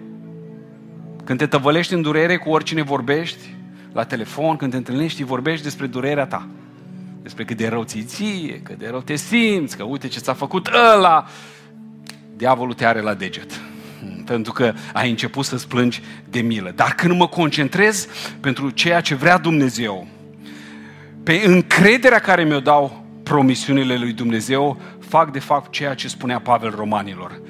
Când te tăvălești în durere cu oricine vorbești, la telefon, când te întâlnești, vorbești despre durerea ta. Despre cât de rău ți ție, cât de rău te simți, că uite ce ți-a făcut ăla. Diavolul te are la deget pentru că ai început să-ți plângi de milă. Dar când mă concentrez pentru ceea ce vrea Dumnezeu, pe încrederea care mi-o dau promisiunile lui Dumnezeu, fac de fapt ceea ce spunea Pavel romanilor.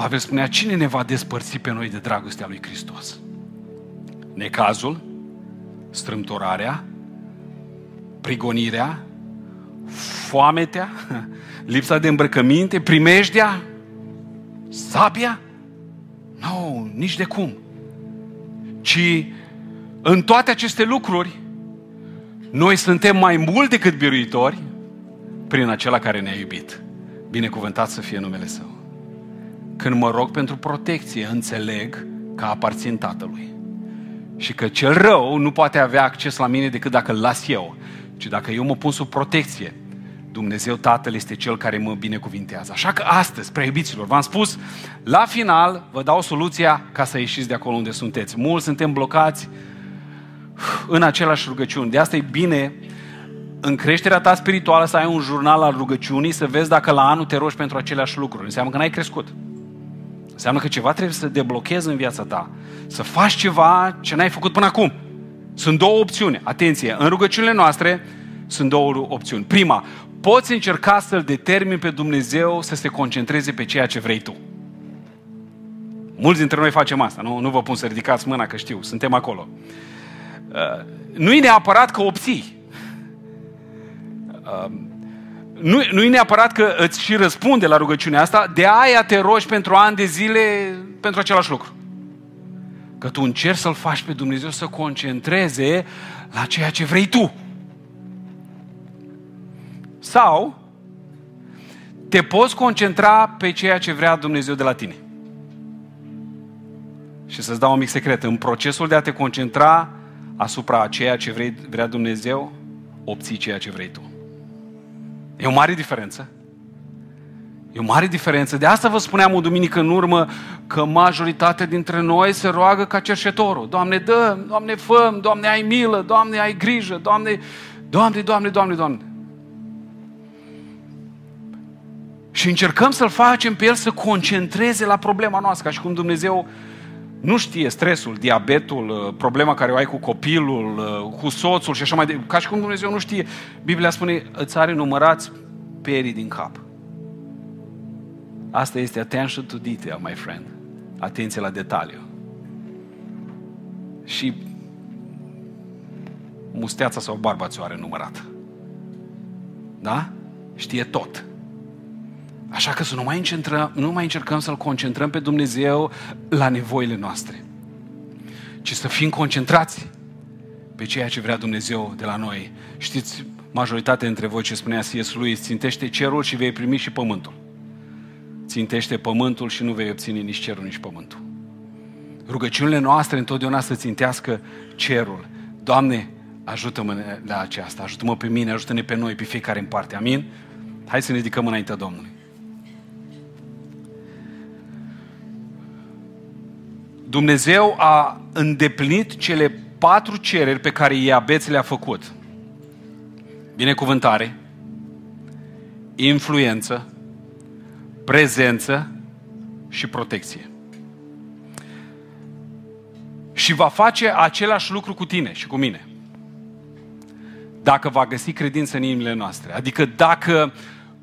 Pavel spunea, cine ne va despărți pe noi de dragostea lui Hristos? Necazul, strâmtorarea, prigonirea, foametea, lipsa de îmbrăcăminte, primejdea, sabia? Nu, no, nici de cum. Ci în toate aceste lucruri, noi suntem mai mult decât biruitori prin acela care ne-a iubit. Binecuvântat să fie numele Său. Când mă rog pentru protecție, înțeleg că aparțin Tatălui. Și că cel rău nu poate avea acces la mine decât dacă îl las eu, ci dacă eu mă pun sub protecție Dumnezeu Tatăl este Cel care mă binecuvintează. Așa că astăzi, preiubiților, v-am spus, la final vă dau soluția ca să ieșiți de acolo unde sunteți. Mulți suntem blocați în același rugăciuni. De asta e bine în creșterea ta spirituală să ai un jurnal al rugăciunii, să vezi dacă la anul te rogi pentru aceleași lucruri. Înseamnă că n-ai crescut. Înseamnă că ceva trebuie să deblochezi în viața ta. Să faci ceva ce n-ai făcut până acum. Sunt două opțiuni. Atenție, în rugăciunile noastre sunt două opțiuni. Prima, poți încerca să-L determini pe Dumnezeu să se concentreze pe ceea ce vrei tu. Mulți dintre noi facem asta, nu, nu vă pun să ridicați mâna că știu, suntem acolo. Uh, nu e neapărat că obții. Uh, nu, nu e neapărat că îți și răspunde la rugăciunea asta, de aia te rogi pentru ani de zile pentru același lucru. Că tu încerci să-L faci pe Dumnezeu să concentreze la ceea ce vrei tu. Sau te poți concentra pe ceea ce vrea Dumnezeu de la tine. Și să-ți dau un mic secret. În procesul de a te concentra asupra ceea ce vrei, vrea Dumnezeu, obții ceea ce vrei tu. E o mare diferență. E o mare diferență. De asta vă spuneam o duminică în urmă că majoritatea dintre noi se roagă ca cerșetorul. Doamne, dă, Doamne, fă Doamne, ai milă, Doamne, ai grijă, Doamne, Doamne, Doamne, Doamne, Doamne. Și încercăm să-L facem pe El să concentreze la problema noastră, ca și cum Dumnezeu nu știe stresul, diabetul, uh, problema care o ai cu copilul, uh, cu soțul și așa mai departe. Ca și cum Dumnezeu nu știe. Biblia spune, îți are numărați perii din cap. Asta este attention to detail, my friend. Atenție la detaliu. Și musteața sau barba ți-o are numărată. Da? Știe tot. Așa că să nu mai, încentrăm, nu mai încercăm să-L concentrăm pe Dumnezeu la nevoile noastre, ci să fim concentrați pe ceea ce vrea Dumnezeu de la noi. Știți, majoritatea dintre voi ce spunea C.S. lui, țintește cerul și vei primi și pământul. Țintește pământul și nu vei obține nici cerul, nici pământul. Rugăciunile noastre întotdeauna să țintească cerul. Doamne, ajută-mă la aceasta, ajută-mă pe mine, ajută-ne pe noi, pe fiecare în parte. Amin? Hai să ne ridicăm înaintea Domnului. Dumnezeu a îndeplinit cele patru cereri pe care Iabeț le-a făcut. Binecuvântare, influență, prezență și protecție. Și va face același lucru cu tine și cu mine. Dacă va găsi credință în inimile noastre. Adică dacă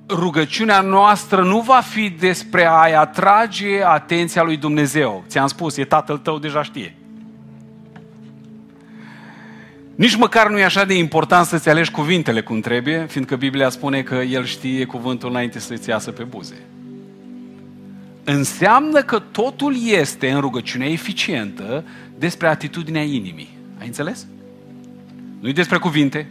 rugăciunea noastră nu va fi despre a-i atrage atenția lui Dumnezeu. Ți-am spus, e tatăl tău, deja știe. Nici măcar nu e așa de important să-ți alegi cuvintele cum trebuie, fiindcă Biblia spune că El știe cuvântul înainte să-ți iasă pe buze. Înseamnă că totul este în rugăciunea eficientă despre atitudinea inimii. Ai înțeles? Nu-i despre cuvinte,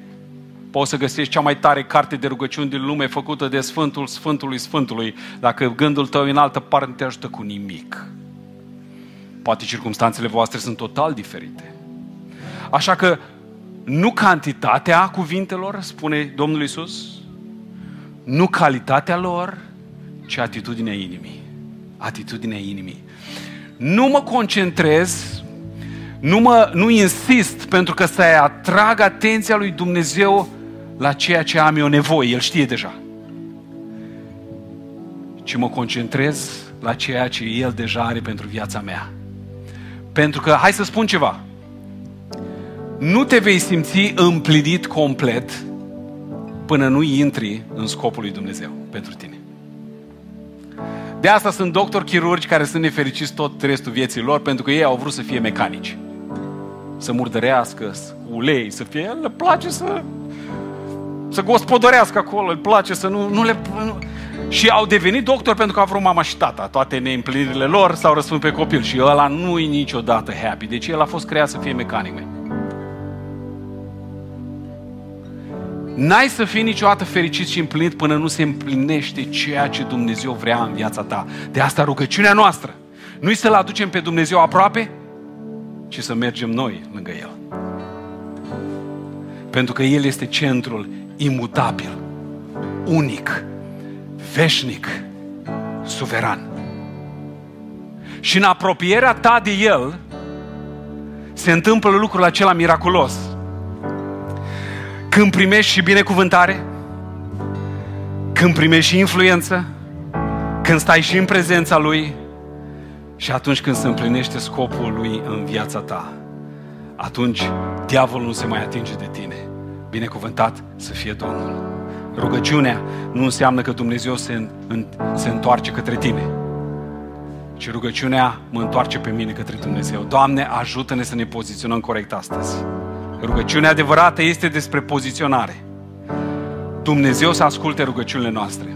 poți să găsești cea mai tare carte de rugăciuni din lume făcută de Sfântul Sfântului Sfântului. Dacă gândul tău în altă parte, nu te ajută cu nimic. Poate circumstanțele voastre sunt total diferite. Așa că nu cantitatea cuvintelor, spune Domnul Isus, nu calitatea lor, ci atitudinea inimii. Atitudinea inimii. Nu mă concentrez, nu, mă, nu insist pentru că să atrag atenția lui Dumnezeu la ceea ce am eu nevoie, El știe deja. Ci mă concentrez la ceea ce El deja are pentru viața mea. Pentru că, hai să spun ceva, nu te vei simți împlinit complet până nu intri în scopul lui Dumnezeu pentru tine. De asta sunt doctori chirurgi care sunt nefericiți tot restul vieții lor pentru că ei au vrut să fie mecanici. Să murdărească, ulei, să fie... Le place să să gospodărească acolo, îi place să nu, nu le... Nu... Și au devenit doctori pentru că au vrut mama și tata. Toate neîmplinirile lor s-au răspuns pe copil. Și ăla nu e niciodată happy. Deci el a fost creat să fie mecanic. Mei. N-ai să fii niciodată fericit și împlinit până nu se împlinește ceea ce Dumnezeu vrea în viața ta. De asta rugăciunea noastră nu-i să-L aducem pe Dumnezeu aproape, ci să mergem noi lângă El. Pentru că El este centrul imutabil, unic, veșnic, suveran. Și în apropierea ta de El se întâmplă lucrul acela miraculos. Când primești și binecuvântare, când primești și influență, când stai și în prezența Lui, Și atunci când se împlinește scopul lui în viața ta, atunci diavolul nu se mai atinge de tine. Binecuvântat să fie Domnul. Rugăciunea nu înseamnă că Dumnezeu se, în, se întoarce către tine, ci rugăciunea mă întoarce pe mine către Dumnezeu. Doamne, ajută-ne să ne poziționăm corect astăzi. Rugăciunea adevărată este despre poziționare. Dumnezeu să asculte rugăciunile noastre.